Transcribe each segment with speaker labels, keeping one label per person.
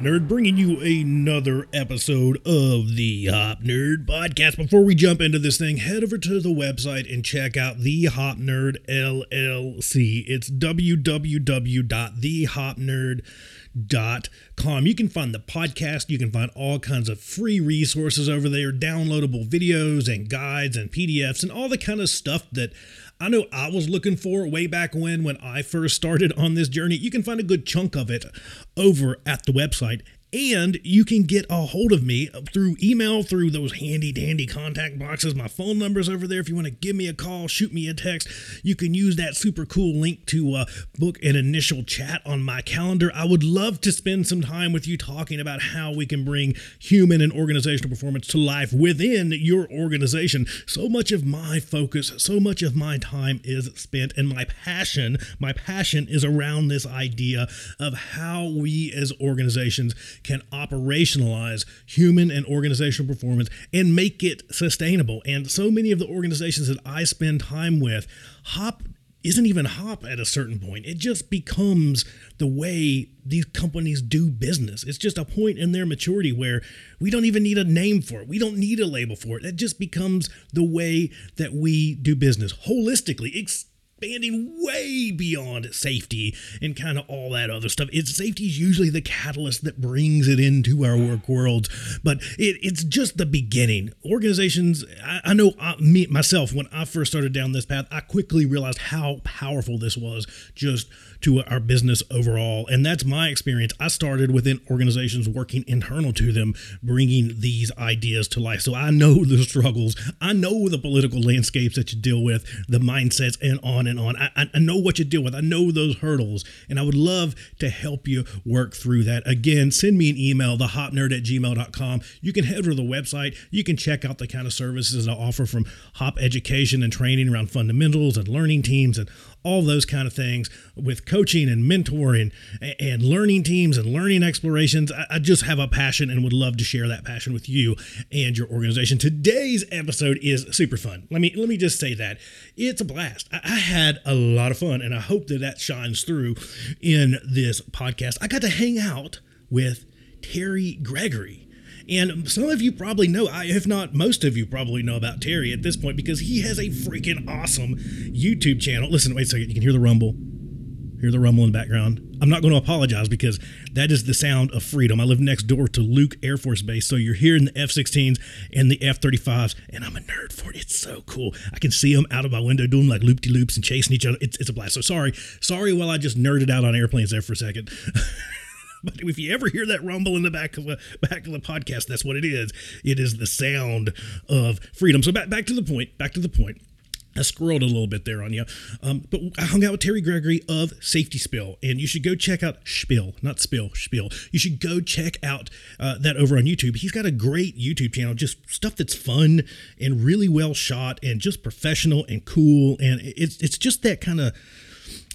Speaker 1: Nerd, bringing you another episode of the Hop Nerd podcast. Before we jump into this thing, head over to the website and check out the Hop Nerd LLC. It's www.thehopnerd.com. You can find the podcast, you can find all kinds of free resources over there, downloadable videos and guides and PDFs and all the kind of stuff that I know I was looking for way back when when I first started on this journey. You can find a good chunk of it over at the website and you can get a hold of me through email, through those handy dandy contact boxes. My phone number's over there. If you want to give me a call, shoot me a text. You can use that super cool link to uh, book an initial chat on my calendar. I would love to spend some time with you talking about how we can bring human and organizational performance to life within your organization. So much of my focus, so much of my time is spent, and my passion, my passion is around this idea of how we as organizations can operationalize human and organizational performance and make it sustainable. And so many of the organizations that I spend time with hop isn't even hop at a certain point. It just becomes the way these companies do business. It's just a point in their maturity where we don't even need a name for it. We don't need a label for it. It just becomes the way that we do business holistically. Expanding way beyond safety and kind of all that other stuff. It's safety is usually the catalyst that brings it into our work worlds, but it, it's just the beginning. Organizations, I, I know I, me myself when I first started down this path, I quickly realized how powerful this was just to our business overall. And that's my experience. I started within organizations working internal to them, bringing these ideas to life. So I know the struggles, I know the political landscapes that you deal with, the mindsets, and on and on. I, I know what you deal with, I know those hurdles, and I would love to help you work through that. Again, send me an email, thehopnerd at gmail.com. You can head to the website, you can check out the kind of services I offer from Hop Education and training around fundamentals and learning teams and all those kind of things with coaching and mentoring and learning teams and learning explorations. I just have a passion and would love to share that passion with you and your organization. Today's episode is super fun. Let me let me just say that it's a blast. I had a lot of fun, and I hope that that shines through in this podcast. I got to hang out with Terry Gregory. And some of you probably know, if not most of you probably know about Terry at this point because he has a freaking awesome YouTube channel. Listen, wait a second. You can hear the rumble. Hear the rumble in the background. I'm not going to apologize because that is the sound of freedom. I live next door to Luke Air Force Base, so you're hearing the F-16s and the F-35s, and I'm a nerd for it. It's so cool. I can see them out of my window doing like loop-de-loops and chasing each other. It's, it's a blast. So sorry, sorry while I just nerded out on airplanes there for a second. But if you ever hear that rumble in the back of the back of the podcast, that's what it is. It is the sound of freedom. So back back to the point. Back to the point. I scrolled a little bit there on you. Um, but I hung out with Terry Gregory of Safety Spill, and you should go check out Spill, not Spill, Spill. You should go check out uh, that over on YouTube. He's got a great YouTube channel, just stuff that's fun and really well shot and just professional and cool. And it's, it's just that kind of,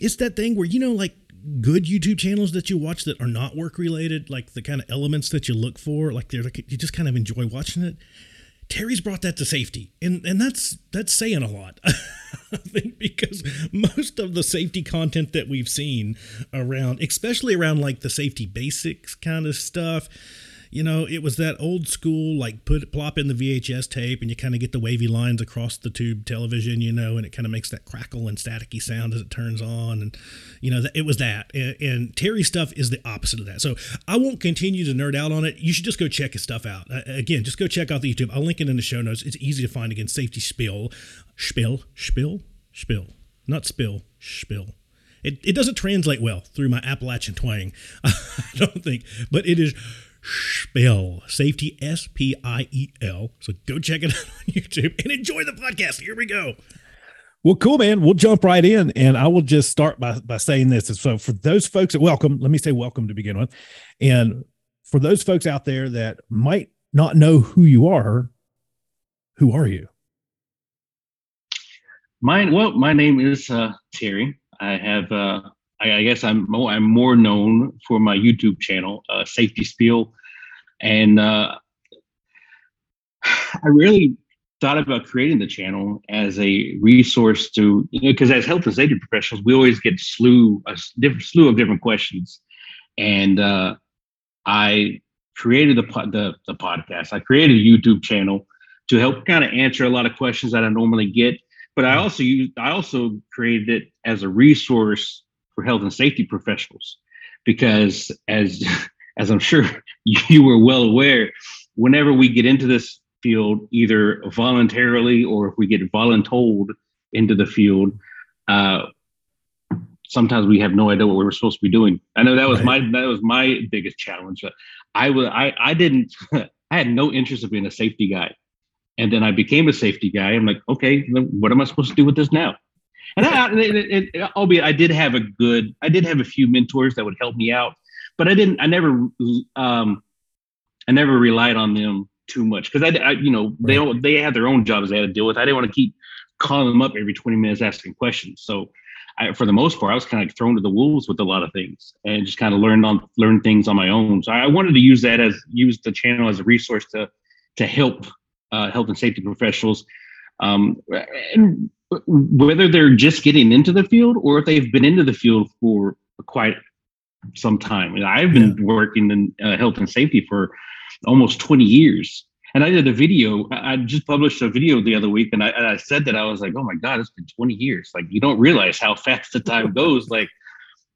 Speaker 1: it's that thing where, you know, like good YouTube channels that you watch that are not work related, like the kind of elements that you look for, like they're like you just kind of enjoy watching it. Terry's brought that to safety, and and that's that's saying a lot. I think because most of the safety content that we've seen around, especially around like the safety basics kind of stuff, you know, it was that old school, like put plop in the VHS tape and you kind of get the wavy lines across the tube television, you know, and it kind of makes that crackle and staticky sound as it turns on. And, you know, it was that. And, and Terry stuff is the opposite of that. So I won't continue to nerd out on it. You should just go check his stuff out. Uh, again, just go check out the YouTube. I'll link it in the show notes. It's easy to find again. Safety Spill. Spill. Spill? Spill. Not spill. Spill. It, it doesn't translate well through my Appalachian twang, I don't think, but it is Spiel, safety S P I E L. So go check it out on YouTube and enjoy the podcast. Here we go. Well, cool, man. We'll jump right in, and I will just start by by saying this. So, for those folks that welcome, let me say welcome to begin with, and for those folks out there that might not know who you are, who are you?
Speaker 2: Mine. Well, my name is uh, Terry. I have, uh, I, I, guess I'm more, I'm more known for my YouTube channel, uh, Safety Spiel, and uh, I really thought about creating the channel as a resource to, because you know, as health and safety professionals, we always get slew a different slew of different questions, and uh, I created the, the the podcast. I created a YouTube channel to help kind of answer a lot of questions that I normally get. But I also use I also created it as a resource for health and safety professionals because as as I'm sure you were well aware, whenever we get into this field, either voluntarily or if we get voluntold into the field, uh, sometimes we have no idea what we are supposed to be doing. I know that was right. my that was my biggest challenge. But I was I I didn't I had no interest of being a safety guy. And then I became a safety guy. I'm like, okay, what am I supposed to do with this now? And I, it, it, albeit I did have a good, I did have a few mentors that would help me out, but I didn't, I never, um, I never relied on them too much because I, I, you know, they don't, they had their own jobs they had to deal with. I didn't want to keep calling them up every 20 minutes asking questions. So I, for the most part, I was kind of thrown to the wolves with a lot of things and just kind of learned on, learn things on my own. So I wanted to use that as, use the channel as a resource to, to help uh, health and safety professionals, um, and whether they're just getting into the field or if they've been into the field for quite some time. I've been yeah. working in uh, health and safety for almost 20 years. And I did a video. I just published a video the other week, and I, and I said that I was like, "Oh my god, it's been 20 years! Like you don't realize how fast the time goes. Like,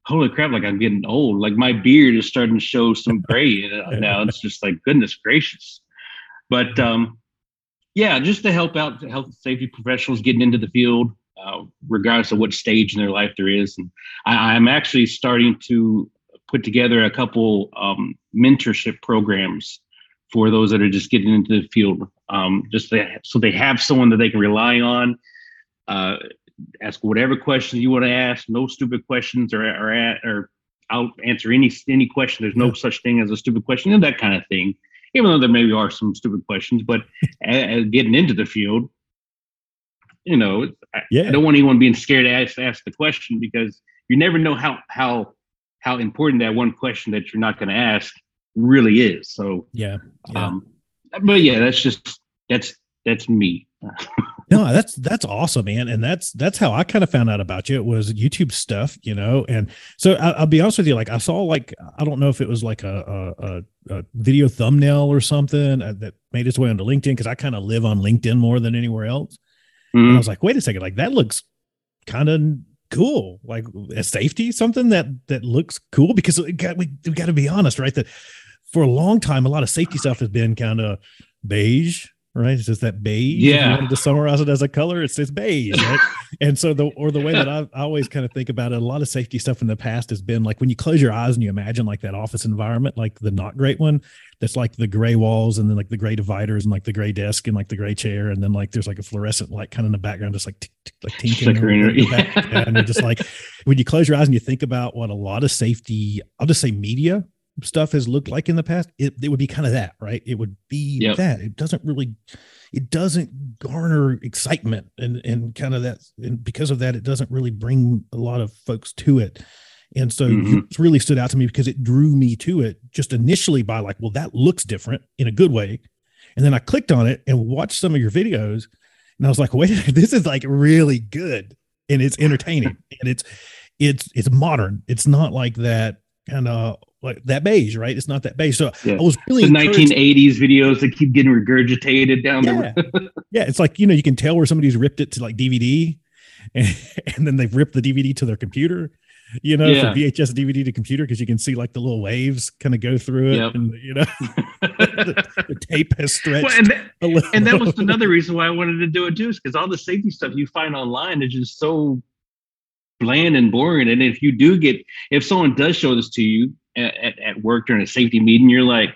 Speaker 2: holy crap! Like I'm getting old. Like my beard is starting to show some gray now. It's just like goodness gracious." But um, yeah, just to help out health and safety professionals getting into the field, uh, regardless of what stage in their life there is. And I, am actually starting to put together a couple um, mentorship programs for those that are just getting into the field, um, just to, so they have someone that they can rely on. Uh, ask whatever questions you want to ask. No stupid questions, or or, or I'll answer any any question. There's no such thing as a stupid question, and that kind of thing even though there maybe are some stupid questions. But getting into the field, you know, yeah. I don't want anyone being scared to ask, ask the question because you never know how how how important that one question that you're not going to ask really is. So
Speaker 1: yeah, yeah.
Speaker 2: Um, but yeah, that's just that's that's me.
Speaker 1: no, that's that's awesome, man, and that's that's how I kind of found out about you. It was YouTube stuff, you know, and so I, will be honest with you, like I saw like I don't know if it was like a a, a video thumbnail or something uh, that made its way onto LinkedIn because I kind of live on LinkedIn more than anywhere else. Mm-hmm. And I mm-hmm. was like, wait a second, like that looks kind of cool, like a safety something that that looks cool because we got we, we got to be honest, right? That for a long time, a lot of safety stuff has been kind of beige right? It's just that beige.
Speaker 2: Yeah. If you
Speaker 1: wanted to summarize it as a color, it's it's beige, right? and so the or the way that I, I always kind of think about it, a lot of safety stuff in the past has been like when you close your eyes and you imagine like that office environment, like the not great one, that's like the gray walls and then like the gray dividers and like the gray desk and like the gray chair, and then like there's like a fluorescent light kind of in the background, just like like tinkering. Yeah. and you're just like when you close your eyes and you think about what a lot of safety, I'll just say media stuff has looked like in the past, it, it would be kind of that, right? It would be yep. that. It doesn't really, it doesn't garner excitement and and kind of that, and because of that, it doesn't really bring a lot of folks to it. And so mm-hmm. it really stood out to me because it drew me to it just initially by like, well, that looks different in a good way. And then I clicked on it and watched some of your videos, and I was like, wait, this is like really good and it's entertaining and it's it's it's modern. It's not like that kind of like that beige, right? It's not that beige. So yeah. I was really
Speaker 2: the 1980s videos that keep getting regurgitated down
Speaker 1: yeah. the yeah, it's like you know you can tell where somebody's ripped it to like DVD, and, and then they've ripped the DVD to their computer. You know, yeah. from VHS DVD to computer because you can see like the little waves kind of go through it, yep. and you know the, the, tape has stretched. Well,
Speaker 2: and, that, and that was another reason why I wanted to do it too, is because all the safety stuff you find online is just so bland and boring. And if you do get, if someone does show this to you, at, at work during a safety meeting, you're like,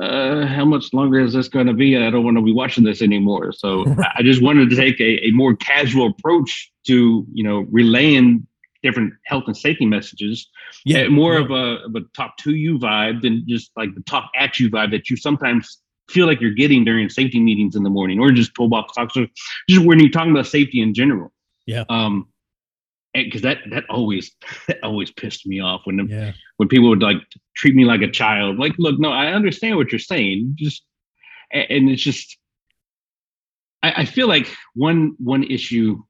Speaker 2: uh, how much longer is this going to be? I don't want to be watching this anymore. So I just wanted to take a, a more casual approach to, you know, relaying different health and safety messages. Yeah, more yeah. Of, a, of a talk to you vibe than just like the talk at you vibe that you sometimes feel like you're getting during safety meetings in the morning or just toolbox talks or just when you're talking about safety in general.
Speaker 1: Yeah.
Speaker 2: Um, because that that always that always pissed me off when
Speaker 1: Yeah.
Speaker 2: when people would like treat me like a child. Like, look, no, I understand what you're saying. Just and it's just I, I feel like one one issue.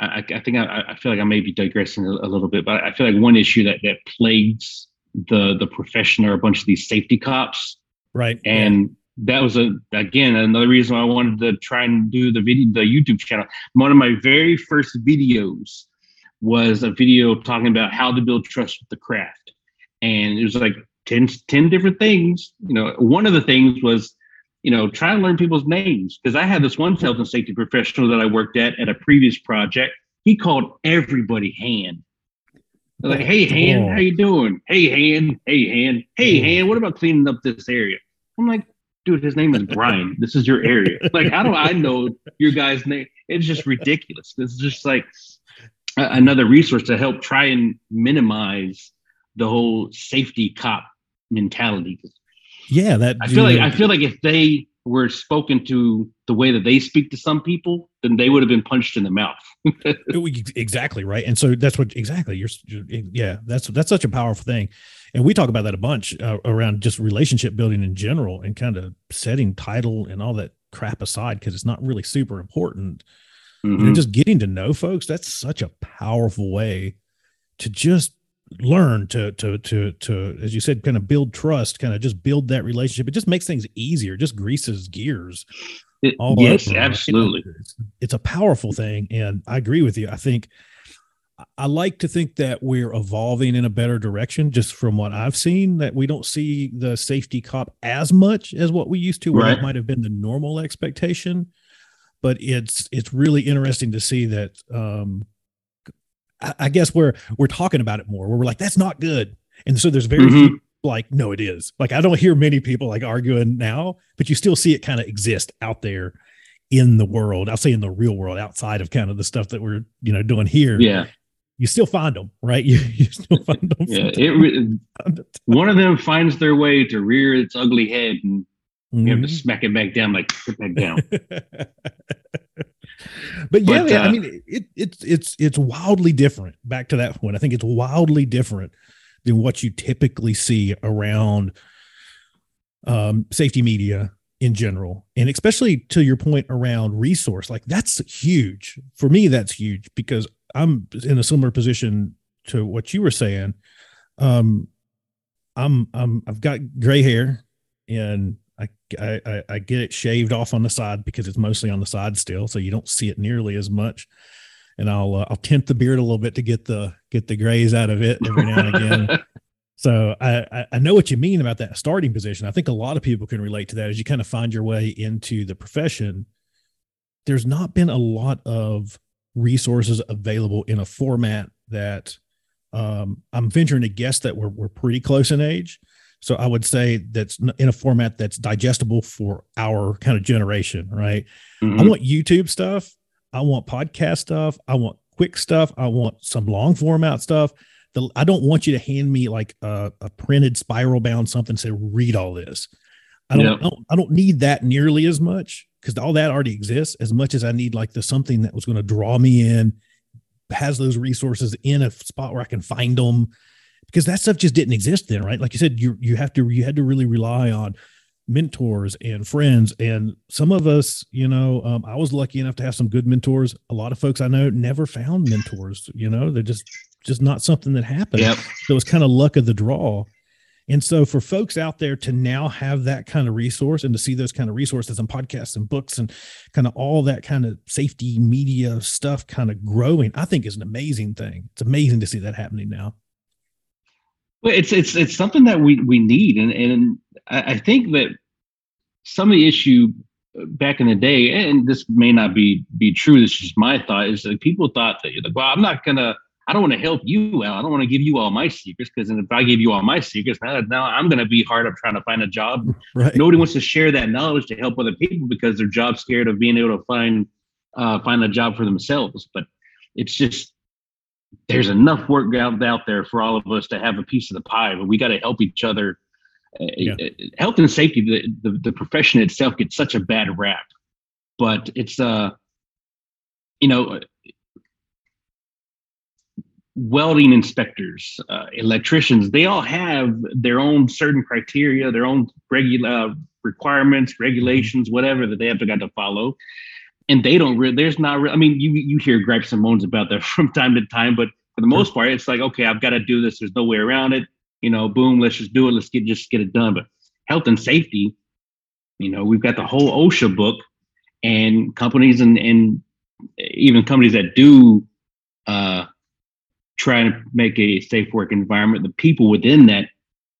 Speaker 2: I, I think I, I feel like I may be digressing a, a little bit, but I feel like one issue that that plagues the the profession are a bunch of these safety cops
Speaker 1: Right.
Speaker 2: and that was a again another reason why I wanted to try and do the video the YouTube channel. One of my very first videos was a video talking about how to build trust with the craft. And it was like 10, 10 different things. You know, one of the things was, you know, try and learn people's names. Because I had this one health and safety professional that I worked at at a previous project. He called everybody hand. Like, hey hand, how you doing? Hey hand, hey hand, hey hand. What about cleaning up this area? I'm like, dude, his name is Brian. This is your area. Like, how do I know your guy's name? It's just ridiculous. It's just like another resource to help try and minimize the whole safety cop mentality.
Speaker 1: Yeah. That
Speaker 2: I feel like I feel like if they were spoken to the way that they speak to some people, then they would have been punched in the mouth.
Speaker 1: Exactly right and so that's what exactly you're, you're- yeah that's that's such a powerful thing and we talk about that a bunch uh, around just relationship building in general and kind of setting title and all that crap aside because it's not really super important you know,
Speaker 2: mm-hmm.
Speaker 1: just getting to know folks that's such a powerful way to just learn to to to to as you said kind of build trust kind of just build that relationship it just makes things easier just greases gears
Speaker 2: It-
Speaker 1: all
Speaker 2: yes,
Speaker 1: over,
Speaker 2: absolutely.
Speaker 1: It's, it's a powerful thing, and I agree with you. I think I like to think that we're evolving in a better direction, just from what I've seen. That we don't see the safety cop as much as what we used to, where
Speaker 2: Right.
Speaker 1: that might have been the normal expectation. But it's it's really interesting to see that. Um, I, I guess we're we're talking about it more. Where we're like, that's not good, and so there's very
Speaker 2: Mhm.
Speaker 1: few like no it is like i don't hear many people like arguing now but you still see it kind of exist out there in the world i'll say in the real world outside of kind of the stuff that we're you know doing here
Speaker 2: Yeah,
Speaker 1: you still find them right you, you still find them
Speaker 2: yeah. It one of them finds their way to rear its ugly head, and you have to smack it back down. Like put back down.
Speaker 1: but yeah,
Speaker 2: But,
Speaker 1: man, I
Speaker 2: uh,
Speaker 1: mean, it, it's it's it's wildly different. Back to that point, I think it's wildly different than what you typically see around um, safety media in general, and especially to your point around resource. Like that's huge for me. That's huge because I'm in a similar position to what you were saying. Um, I'm I'm I've got gray hair, and I, I get it shaved off on the side because it's mostly on the side still, so you don't see it nearly as much. And I'll uh, I'll tint the beard a little bit to get the get the grays out of it every now and again. So I, I I know what you mean about that starting position. I think a lot of people can relate to that as you kind of find your way into the profession. There's not been a lot of resources available in a format that um, I'm venturing to guess that we're we're pretty close in age. So I would say that's in a format that's digestible for our kind of generation, right? I
Speaker 2: Mhm.
Speaker 1: want YouTube stuff. I want podcast stuff. I want quick stuff. I want some long format stuff. The, I don't want you to hand me like a, a printed spiral bound something say read all this. I don't,
Speaker 2: Yeah.
Speaker 1: I don't I don't need that nearly as much because all that already exists as much as I need like the something that was going to draw me in, has those resources in a spot where I can find them because that stuff just didn't exist then, right? Like you said, you you have to you had to really rely on mentors and friends. And some of us you know um, i was lucky enough to have some good mentors. A lot of folks i know never found mentors you know they're just just not something that happened.
Speaker 2: Yep.
Speaker 1: so it's kind of luck of the draw. And so for folks out there to now have that kind of resource and to see those kind of resources and podcasts and books and kind of all that kind of safety media stuff kind of growing i think is an amazing thing. It's amazing to see that happening now
Speaker 2: Well, it's it's it's something that we we need, and and I, think that some of the issue back in the day, and this may not be be true. This is just my thought. Is that people thought that you're like, well, I'm not gonna. I don't want to help you out. I don't want to give you all my secrets because if I give you all my secrets, now, now I'm going to be hard up trying to find a job.
Speaker 1: right
Speaker 2: Nobody wants to share that knowledge to help other people because they're job scared of being able to find uh, find a job for themselves. But it's just there's enough work out, out there for all of us to have a piece of the pie, but we got to help each other. Uh,
Speaker 1: Yeah.
Speaker 2: uh, Health and safety, the, the the profession itself gets such a bad rap, but it's uh, you know, welding inspectors, uh, electricians, they all have their own certain criteria, their own regular uh, requirements, regulations, whatever that they have to got to follow. And they don't really, there's not, I mean, you, you hear gripes and moans about that from time to time, but for the most part, it's like, okay, I've got to do this. There's no way around it. You know, boom, let's just do it. Let's get, just get it done. But health and safety, you know, we've got the whole OSHA book and companies and, and even companies that do, uh, try to make a safe work environment, the people within that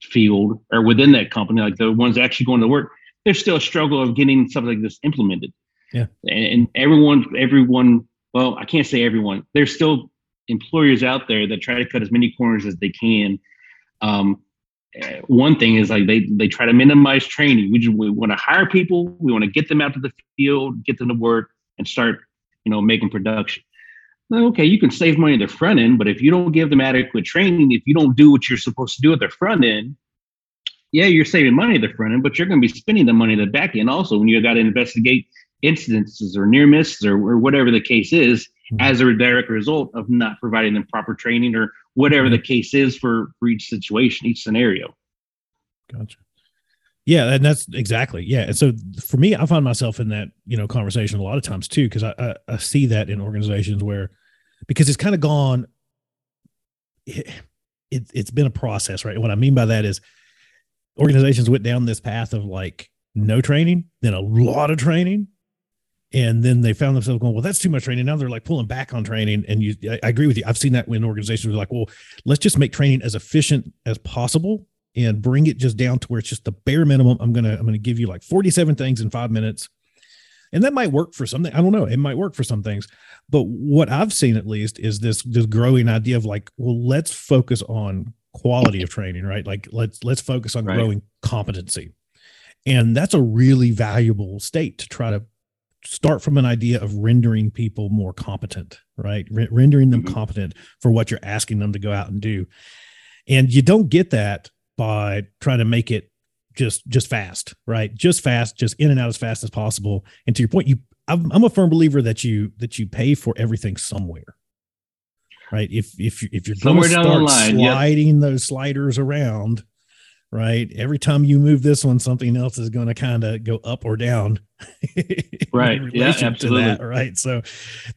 Speaker 2: field or within that company, like the ones actually going to work, there's still a struggle of getting something like this implemented.
Speaker 1: Yeah.
Speaker 2: And everyone, everyone, well, I can't say everyone, there's still employers out there that try to cut as many corners as they can. Um, eh, one thing is like they they try to minimize training. We just we want to hire people, we want to get them out to the field, get them to work, and start you know making production okay, you can save money at the front end, but if you don't give them adequate training, if you don't do what you're supposed to do at the front end, yeah, you're saving money at the front end, but you're going to be spending the money at the back end also when you got to investigate incidences or near misses or, or whatever the case is mm-hmm. as a direct result of not providing them proper training or whatever mm-hmm. the case is for, for each situation, each scenario.
Speaker 1: Gotcha. Yeah, and that's exactly yeah. And so for me, I find myself in that you know conversation a lot of times too because I, I, I see that in organizations where because it's kind of gone. It, it it's been a process, right? What I mean by that is organizations went down this path of like no training, then a lot of training, and then they found themselves going, well, that's too much training. Now they're like pulling back on training. And you, I, I agree with you. I've seen that when organizations are like, well, let's just make training as efficient as possible and bring it just down to where it's just the bare minimum. I'm gonna I'm gonna give you like 47 things in five minutes, and that might work for something. I don't know. It might work for some things, but what I've seen at least is this this growing idea of like, well, let's focus on quality of training, right? Like let's let's focus on right. growing competency, and that's a really valuable state to try to start from an idea of rendering people more competent, right? R- rendering them mm-hmm. competent for what you're asking them to go out and do. And you don't get that by trying to make it just just fast, right? Just fast, just in and out as fast as possible. And to your point, you I'm, I'm a firm believer that you that you pay for everything somewhere, right? If if if you're going to start line, sliding yep. those sliders around, right? Every time you move this one, something else is going to kind of go up or down.
Speaker 2: right. yeah, absolutely.
Speaker 1: That, right. So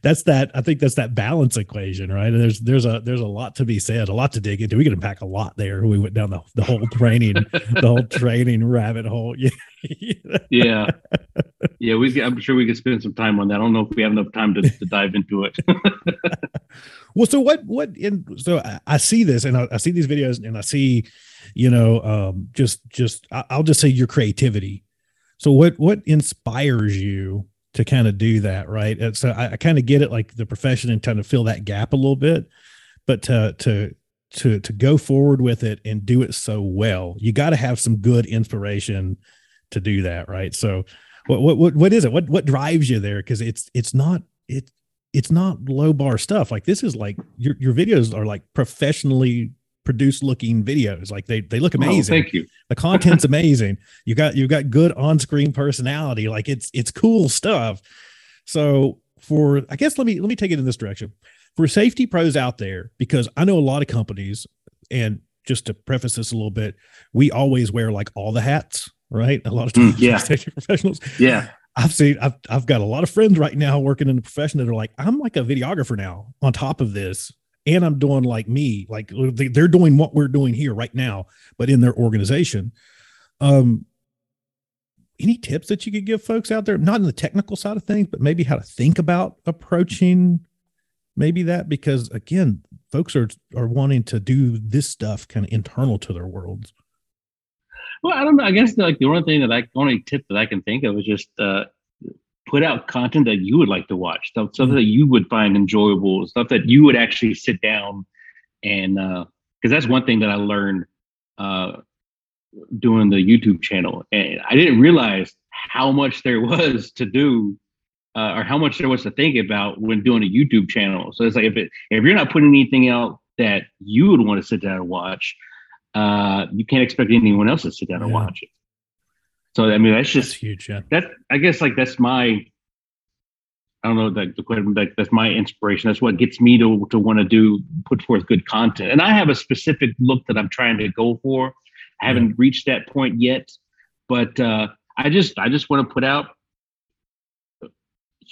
Speaker 1: that's that. I think that's that balance equation, right? And there's there's a there's a lot to be said, a lot to dig into. We could unpack a lot there. We went down the, the whole training, the whole training rabbit hole.
Speaker 2: Yeah. yeah. Yeah. We I'm sure we could spend some time on that. I don't know if we have enough time to, to dive into it.
Speaker 1: Well, so what what in so I, I see this and I, I see these videos and I see you know um, just just i'll just say your creativity. So what what inspires you to kind of do that right? And so i, I kind of get it like the profession and trying to fill that gap a little bit but to to to to go forward with it and do it so well you got to have some good inspiration to do that right? So what what what, what is it? What what drives you there? Because it's it's not it it's not low bar stuff like this is like your your videos are like professionally produced looking videos. Like they they look oh, amazing.
Speaker 2: Oh, thank you.
Speaker 1: The content's amazing. You got you got good on screen personality. Like it's it's cool stuff. So for I guess let me let me take it in this direction. For safety pros out there, because I know a lot of companies, and just to preface this a little bit, we always wear like all the hats, right? A lot of
Speaker 2: mm, times, yeah,
Speaker 1: safety professionals.
Speaker 2: Yeah.
Speaker 1: I've seen I've I've got a lot of friends right now working in the profession that are like, I'm like a videographer now on top of this and I'm doing like me, like they're doing what we're doing here right now, but in their organization. Um, any tips that you could give folks out there, not in the technical side of things, but maybe how to think about approaching maybe that because again, folks are are wanting to do this stuff kind of internal to their worlds.
Speaker 2: Well, I don't know. I guess like the only thing that I only tip that I can think of is just uh, put out content that you would like to watch, stuff, stuff mm-hmm. that you would find enjoyable, stuff that you would actually sit down and because uh, that's one thing that I learned uh, doing the YouTube channel, and I didn't realize how much there was to do uh, or how much there was to think about when doing a YouTube channel. So it's like if it, if you're not putting anything out that you would want to sit down and watch, uh, you can't expect anyone else to sit down yeah. and watch it. So I mean, that's just
Speaker 1: that's huge. Yeah.
Speaker 2: That I guess like that's my I don't know like the like that's my inspiration. That's what gets me to to want to do put forth good content. And I have a specific look that I'm trying to go for. I haven't reached that point yet, but uh, I just I just want to put out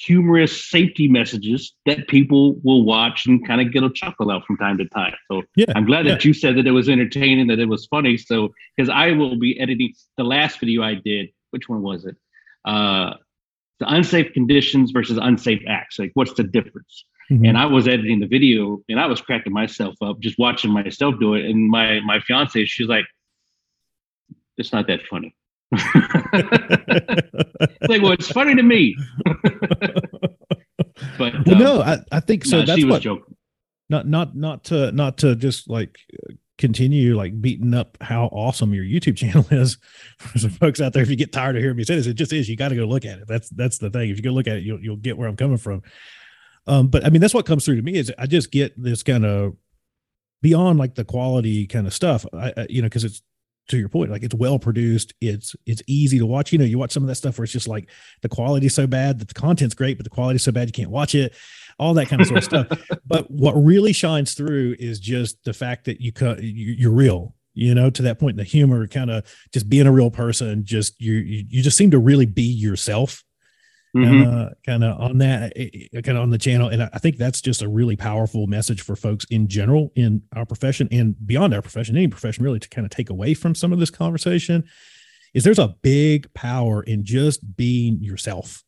Speaker 2: humorous safety messages that people will watch and kind of get a chuckle out from time to time. So yeah, I'm glad yeah. that you said that it was entertaining, that it was funny. So because I will be editing the last video I did. Which one was it? Uh, the unsafe conditions versus unsafe acts. Like, what's the difference? Mm-hmm. And I was editing the video, and I was cracking myself up just watching myself do it. And my my fiance, she's like, "It's not that funny." Like, well, it's funny to me.
Speaker 1: but well, um, no, I, I think so. that's what. Joking. Not not not to not to just like continue like beating up how awesome your YouTube channel is for some folks out there. If you get tired of hearing me say this, it just is. You got to go look at it. That's that's the thing. If you go look at it, you'll you'll get where I'm coming from. Um, but I mean, that's what comes through to me is I just get this kind of beyond like the quality kind of stuff. I, I you know because it's to your point, like it's well produced, it's it's easy to watch. You know, you watch some of that stuff where it's just like the quality's so bad that the content's great, but the quality's so bad you can't watch it. All that kind of sort of stuff. But what really shines through is just the fact that you cut you're real. You know, to that point, the humor, kind of just being a real person, just you you just seem to really be yourself mm-hmm. uh, kind of on that, eh, eh, kind of on the channel. And I think that's just a really powerful message for folks in general in our profession and beyond our profession, any profession really, to kind of take away from some of this conversation. Is there's a big power in just being yourself,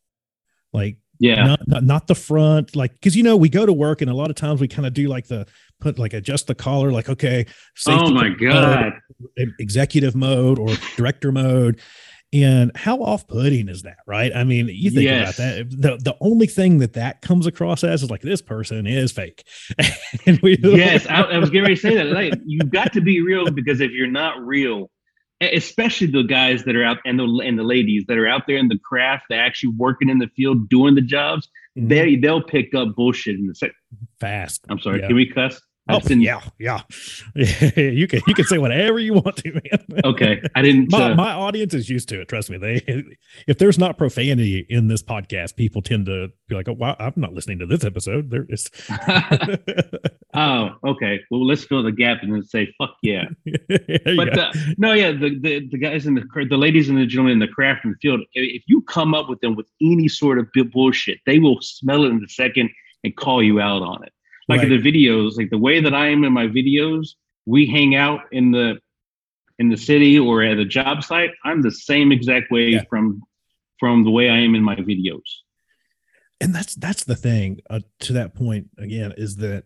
Speaker 1: like
Speaker 2: yeah,
Speaker 1: not not, not the front, like because you know we go to work and a lot of times we kind of do like the put like adjust the collar, like okay,
Speaker 2: oh my god,
Speaker 1: mode, executive mode or director mode and how off-putting is that, right? I mean, you think yes. about that. The the only thing that that comes across as is like this person is fake.
Speaker 2: and we, yes, I, I, was getting ready to say that. Like, you've got to be real because if you're not real, especially the guys that are out and the and the ladies that are out there in the craft, they're actually working in the field doing the jobs, mm-hmm. they they'll pick up bullshit in the second.
Speaker 1: Fast.
Speaker 2: I'm sorry. Yeah. Can we cuss?
Speaker 1: Oh yeah, yeah. you can you can say whatever you want to, man.
Speaker 2: Okay, I didn't.
Speaker 1: my, uh, my audience is used to it. Trust me. They if there's not profanity in this podcast, people tend to be like, "Oh, wow, I'm not listening to this episode." There is.
Speaker 2: oh, okay. Well, let's fill the gap and then say, "Fuck yeah." but uh, no, yeah, the, the the guys in the the ladies and the gentlemen in the craft and field, if you come up with them with any sort of bullshit, they will smell it in a second and call you out on it like right. in the videos like the way that i am in my videos we hang out in the in the city or at a job site i'm the same exact way yeah. from from the way i am in my videos
Speaker 1: and that's that's the thing uh, to that point again is that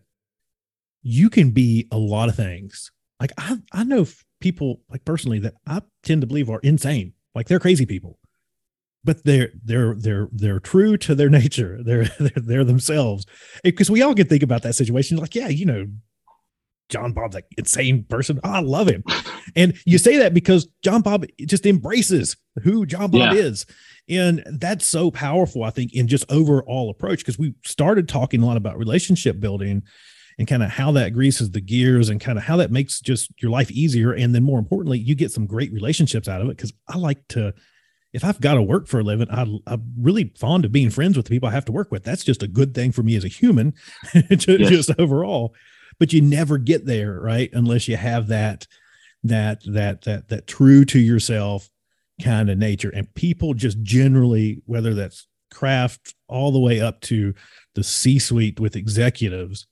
Speaker 1: you can be a lot of things like i i know people like personally that i tend to believe are insane like they're crazy people but they're they're they're they're true to their nature. They're they're, they're themselves. Because we all can think about that situation, like, yeah, you know, John Bob's like insane person. Oh, I love him. And you say that because John Bob just embraces who John Bob yeah. is. And that's so powerful, I think, in just overall approach. Because we started talking a lot about relationship building and kind of how that greases the gears and kind of how that makes just your life easier. And then more importantly, you get some great relationships out of it. Cause I like to if I've got to work for a living, I, am really fond of being friends with the people I have to work with. That's just a good thing for me as a human, just, yes. just overall. But you never get there, right? Unless you have that, that, that, that, that true to yourself kind of nature. And people just generally, whether that's craft all the way up to the C suite with executives,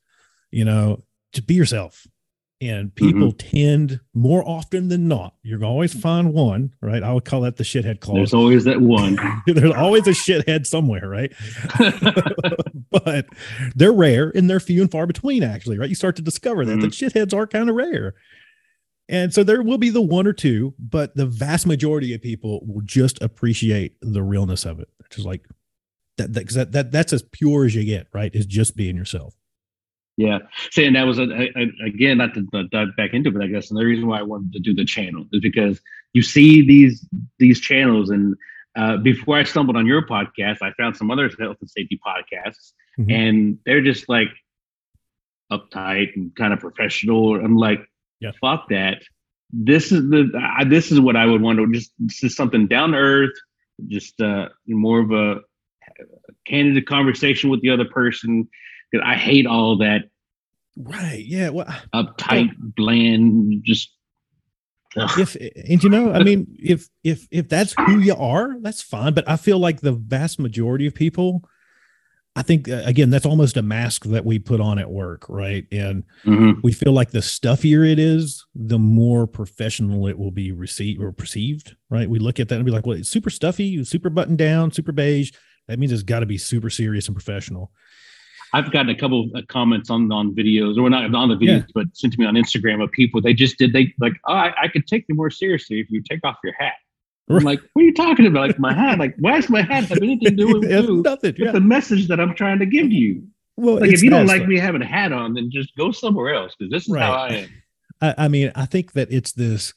Speaker 1: you know, just be yourself and people mm-hmm. tend more often than not, you're always find one, right? I would call that the shithead clause.
Speaker 2: There's always that one.
Speaker 1: There's always a shithead somewhere, right? but they're rare and they're few and far between, actually, right? You start to discover that mm-hmm. the shitheads are kind of rare. And so there will be the one or two, but the vast majority of people will just appreciate the realness of it. Which is like that, that, that, that that's as pure as you get, right? Is just being yourself.
Speaker 2: Yeah, saying that was a, a, again not to dive back into, but I guess another reason why I wanted to do the channel is because you see these these channels, and uh, before I stumbled on your podcast, I found some other health and safety podcasts, mm-hmm. and they're just like uptight and kind of professional. I'm like, yeah, fuck that. This is the uh, this is what I would want to just this is something down to earth, just uh, more of a candid conversation with the other person. Because I hate all that
Speaker 1: right. Yeah. Well,
Speaker 2: uptight, bland, just.
Speaker 1: ugh. if and you know, I mean, if if if that's who you are, that's fine. But I feel like the vast majority of people, I think uh, again, that's almost a mask that we put on at work, right? And
Speaker 2: Mhm.
Speaker 1: we feel like the stuffier it is, the more professional it will be received or perceived, right? We look at that and be like, well, it's super stuffy, super buttoned down, super beige. That means it's got to be super serious and professional.
Speaker 2: I've gotten a couple of uh, comments on on videos, or not on the
Speaker 1: Yeah.
Speaker 2: videos, but sent to me on Instagram of people. They just did they like, oh, I, I could take you more seriously if you take off your hat. I'm like, what are you talking about? Like my hat? Like, why does my hat have anything to do with,
Speaker 1: It's
Speaker 2: with
Speaker 1: nothing. Yeah.
Speaker 2: the message that I'm trying to give you?
Speaker 1: Well,
Speaker 2: Like, if you don't
Speaker 1: that
Speaker 2: like
Speaker 1: stuff.
Speaker 2: me having a hat on, then just go somewhere else because this is how I am.
Speaker 1: I, I mean, I think that it's this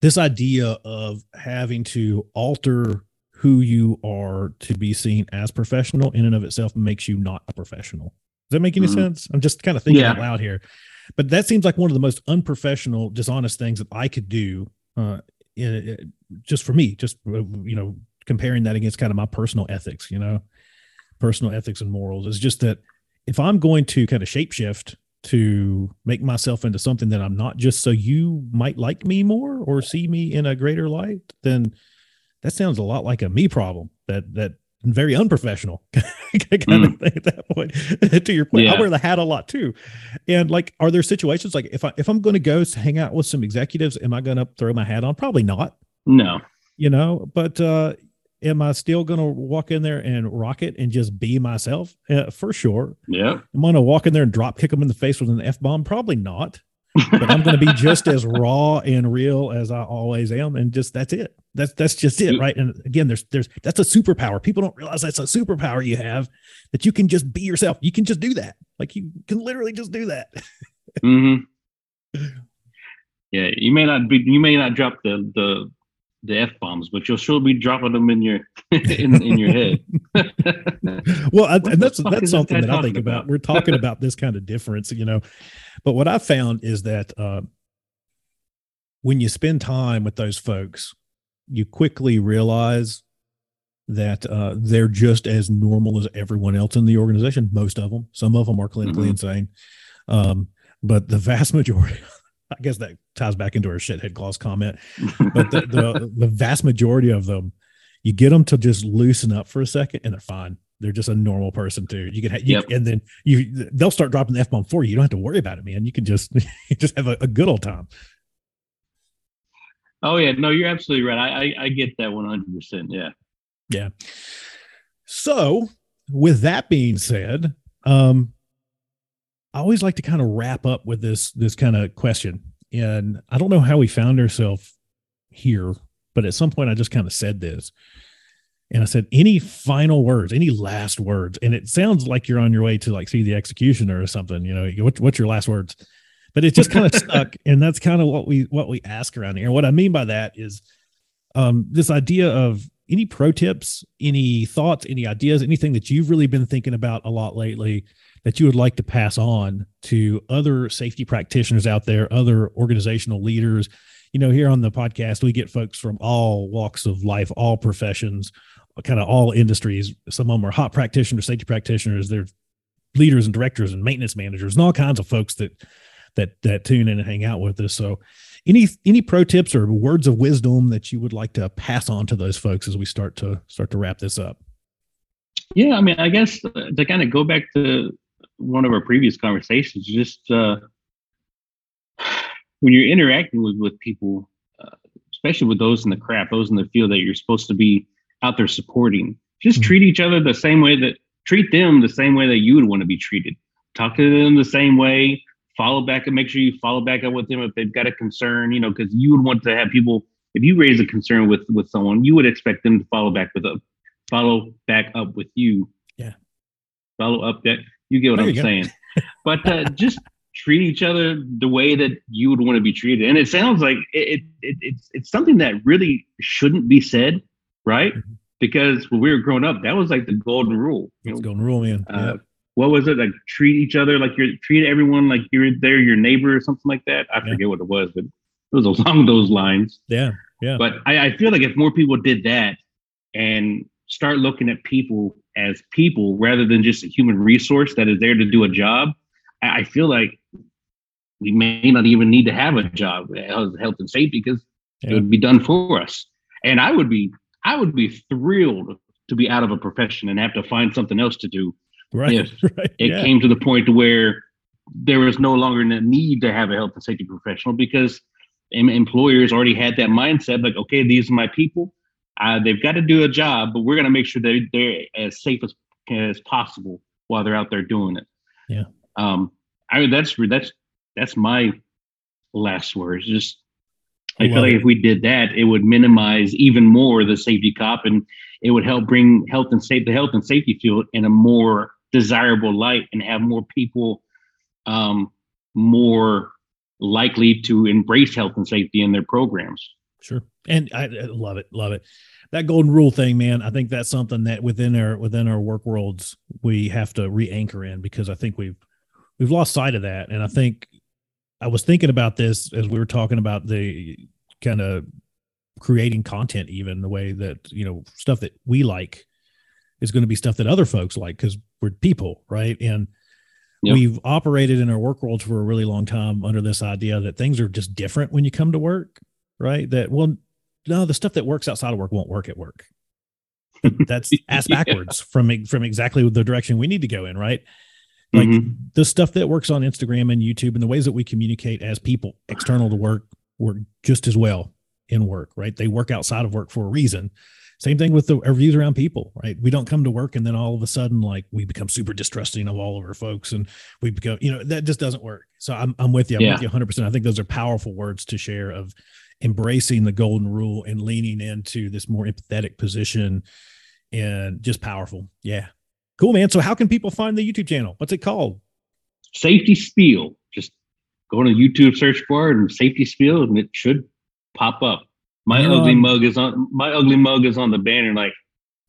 Speaker 1: this idea of having to alter who you are to be seen as professional in and of itself makes you not a professional. Does that make any
Speaker 2: Mhm.
Speaker 1: sense? I'm just kind of thinking
Speaker 2: Yeah.
Speaker 1: out loud here, but that seems like one of the most unprofessional, dishonest things that I could do. Uh, in, just for me, just uh, you know, comparing that against kind of my personal ethics, you know, personal ethics and morals is just that if I'm going to kind of shapeshift to make myself into something that I'm not just so you might like me more or see me in a greater light, then that sounds a lot like a me problem that that very unprofessional kind of thing at that point. to your point, I wear the hat a lot too. And like, are there situations like if I if I'm going to go to hang out with some executives, am I going to throw my hat on? Probably not
Speaker 2: No.
Speaker 1: you know but uh am i still gonna walk in there and rock it and just be myself uh, for sure
Speaker 2: Yeah.
Speaker 1: i'm gonna walk in there and drop kick them in the face with an f-bomb probably not but i'm gonna be just as raw and real as i always am and just that's it that's that's just it right? And again there's there's that's a superpower. People don't realize that's a superpower you have that you can just be yourself. You can just do that. Like you can literally just do that.
Speaker 2: Hmm Yeah, you may not be, you may not drop the the the f bombs, but you'll sure be dropping them in your in, in your head.
Speaker 1: well I, and that's that's something
Speaker 2: guy
Speaker 1: that i think about.
Speaker 2: about?
Speaker 1: we're talking about this kind of difference you know. But what i found is that uh, when you spend time with those folks you quickly realize that uh, they're just as normal as everyone else in the organization most of them some of them are clinically
Speaker 2: Mhm.
Speaker 1: insane um, but the vast majority i guess that ties back into our shithead clause comment but the, the the vast majority of them, you get them to just loosen up for a second, and they're fine. They're just a normal person too. You can, ha- you,
Speaker 2: Yep.
Speaker 1: and then you they'll start dropping the f bomb for you. You don't have to worry about it, man. You can just you just have a, a good old time.
Speaker 2: Oh yeah, no, you're absolutely right. I I, I get that one hundred percent. Yeah. Yeah.
Speaker 1: So, with that being said, um, I always like to kind of wrap up with this this kind of question, and I don't know how we found ourselves here, but at some point I just kind of said this, and I said, "Any final words? Any last words?" And it sounds like you're on your way to like see the executioner or something. You know, what, what's your last words? But it just kind of stuck, and that's kind of what we what we ask around here. And what I mean by that is um, this idea of any pro tips, any thoughts, any ideas, anything that you've really been thinking about a lot lately that you would like to pass on to other safety practitioners out there, other organizational leaders. You know, here on the podcast, we get folks from all walks of life, all professions, kind of all industries. Some of them are hop practitioners, safety practitioners, they're leaders and directors and maintenance managers and all kinds of folks that that that tune in and hang out with us. So any any pro tips or words of wisdom that you would like to pass on to those folks as we start to start to wrap this up
Speaker 2: Yeah, I mean, I guess uh, to kind of go back to one of our previous conversations, just uh, when you're interacting with with people, uh, especially with those in the craft, those in the field that you're supposed to be out there supporting, just
Speaker 1: Mhm.
Speaker 2: treat each other the same way that treat them the same way that you would want to be treated. Talk to them the same way. Follow back and make sure you follow back up with them if they've got a concern. You know, because you would want to have people. If you raise a concern with with someone, you would expect them to follow back with a follow back up with you.
Speaker 1: Yeah.
Speaker 2: Follow up that you get what
Speaker 1: There
Speaker 2: I'm saying. but uh, just treat each other the way that you would want to be treated. And it sounds like it, it, it it's it's something that really shouldn't be said, right?
Speaker 1: Mhm.
Speaker 2: Because when we were growing up, that was like the golden rule. You know,
Speaker 1: go and rule man
Speaker 2: uh, what was it like? Treat each other like you're treat everyone like you're they're your neighbor or something like that. I
Speaker 1: Yeah.
Speaker 2: forget what it was, but it was along those lines.
Speaker 1: yeah yeah
Speaker 2: But I, I feel like if more people did that and start looking at people as people rather than just a human resource that is there to do a job, I, I feel like we may not even need to have a job, uh, as health and safety, because yeah. it would be done for us. And I would be, I would be thrilled to be out of a profession and have to find something else to do.
Speaker 3: Right. If
Speaker 2: right. it yeah. came to the point where there was no longer a need to have a health and safety professional because employers already had that mindset like, okay, these are my people. Uh, they've got to do a job, but we're going to make sure that they're as safe as, as possible while they're out there doing it.
Speaker 3: Yeah.
Speaker 2: Um, I mean, that's that's that's my last words. Just I, I feel like it. if we did that, it would minimize even more the safety cop, and it would help bring health and safety, the health and safety field in a more desirable light, and have more people um, more likely to embrace health and safety in their programs.
Speaker 3: Sure, and I, I love it, love it. That golden rule thing, man. I think that's something that within our within our work worlds we have to re-anchor in because I think we've we've lost sight of that, and I think I was thinking about this as we were talking about the kind of creating content, even the way that, you know, stuff that we like is going to be stuff that other folks like because we're people, right? And yep. we've operated in our work worlds for a really long time under this idea that things are just different when you come to work, right? That, well, no, the stuff that works outside of work won't work at work. That's ass backwards yeah. from from exactly the direction we need to go in, right? like mm-hmm. the stuff that works on Instagram and YouTube and the ways that we communicate as people external to work work just as well in work, right? They work outside of work for a reason. Same thing with the our views around people, right? We don't come to work and then all of a sudden, like we become super distrusting of all of our folks, and we become, you know, that just doesn't work. So I'm I'm with you. I'm yeah. with you 100. percent I think those are powerful words to share of embracing the golden rule and leaning into this more empathetic position, and just powerful. Yeah, Cool, man. So how can people find the YouTube channel? What's it called?
Speaker 2: Safety Spiel. Just go to YouTube search bar and Safety Spiel, and it should pop up. My ugly mug is on. My ugly mug is on the banner. Like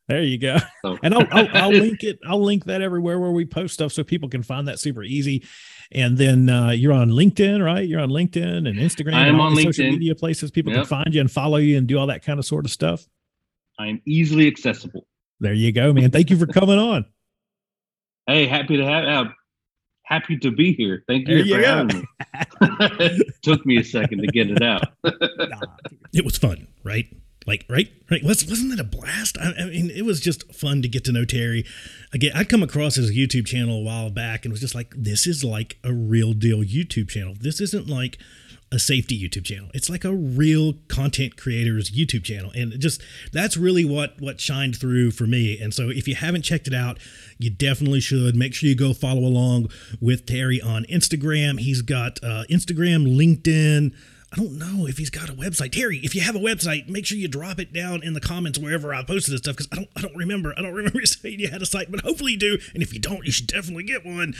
Speaker 3: there you go. So. And I'll, I'll, I'll, link it. I'll link that everywhere where we post stuff so people can find that super easy. And then uh, you're on LinkedIn, right? You're on LinkedIn and Instagram.
Speaker 2: I'm
Speaker 3: and
Speaker 2: on LinkedIn.
Speaker 3: Social media places people yep. can find you and follow you and do all that kind of sort of stuff.
Speaker 2: I'm easily accessible.
Speaker 3: There you go, man. Thank you for coming on.
Speaker 2: Hey, happy to have uh, happy to be here. Thank you, you for having me. Took me a second to get it out.
Speaker 1: it was fun, right? Like, right, right. Was, wasn't that a blast? I, I, mean, it was just fun to get to know Terry. Again, I'd come across his YouTube channel a while back and was just like, this is like a real deal YouTube channel. This isn't like a safety YouTube channel. It's like a real content creator's YouTube channel. And just that's really what what shined through for me. And so if you haven't checked it out, you definitely should. Make sure you go follow along with Terry on Instagram. He's got uh, Instagram, LinkedIn, I don't know if he's got a website. Terry, if you have a website, make sure you drop it down in the comments wherever I posted this stuff because I don't I don't remember. I don't remember saying you had a site, but hopefully you do. And if you don't, you should definitely get one.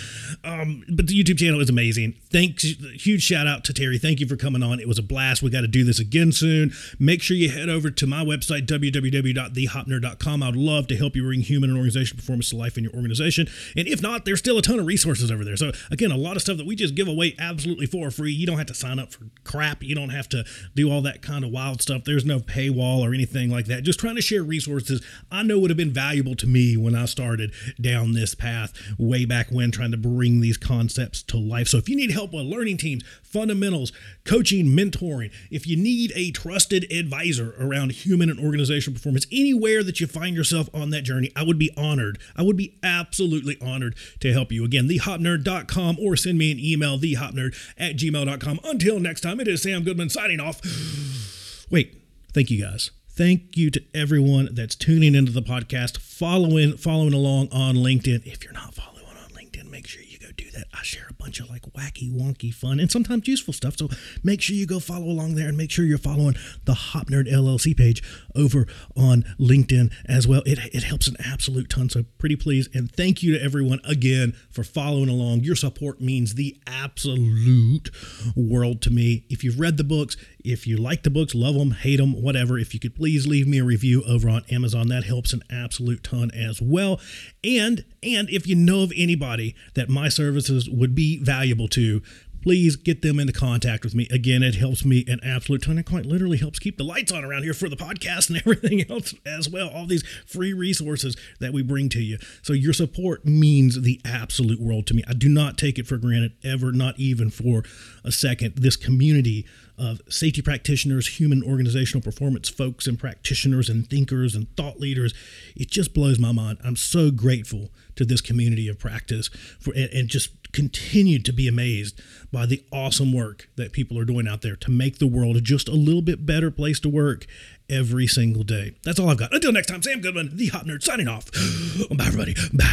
Speaker 1: Um, but the YouTube channel is amazing. Thanks, huge shout out to Terry. Thank you for coming on. It was a blast. We got to do this again soon. Make sure you head over to my website www.thehopnerd.com. I'd love to help you bring human and organization performance to life in your organization. And if not, there's still a ton of resources over there. So again, a lot of stuff that we just give away absolutely for free. You don't have to sign up for crap you don't have to do all that kind of wild stuff. There's no paywall or anything like that. Just trying to share resources I know would have been valuable to me when I started down this path way back when, trying to bring these concepts to life. So if you need help with learning teams, fundamentals, coaching, mentoring, if you need a trusted advisor around human and organizational performance, anywhere that you find yourself on that journey, I would be honored. I would be absolutely honored to help you. Again, thehopnerd.com or send me an email, thehopnerd at gmail.com. Until next time, it is Sam Goodman signing off. Wait, thank you guys. Thank you to everyone that's tuning into the podcast, following following along on LinkedIn. If you're not following on LinkedIn, make sure you that. I share a bunch of like wacky, wonky fun and sometimes useful stuff. So make sure you go follow along there and make sure you're following the Hop Nerd LLC page over on LinkedIn as well. It, it helps an absolute ton. So pretty please. And thank you to everyone again for following along. Your support means the absolute world to me. If you've read the books, if you like the books, love them, hate them, whatever, if you could please leave me a review over on Amazon, that helps an absolute ton as well. And and if you know of anybody that my services would be valuable to, please get them into contact with me. Again, it helps me an absolute ton. It quite literally helps keep the lights on around here for the podcast and everything else as well. All these free resources that we bring to you. So your support means the absolute world to me. I do not take it for granted ever, not even for a second. This community of safety practitioners, human organizational performance folks, and practitioners and thinkers and thought leaders. It just blows my mind. I'm so grateful to this community of practice for and, and just continue to be amazed by the awesome work that people are doing out there to make the world just a little bit better place to work every single day. That's all I've got. Until next time, Sam Goodman, the Hop Nerd, signing off. Bye, everybody. Bye.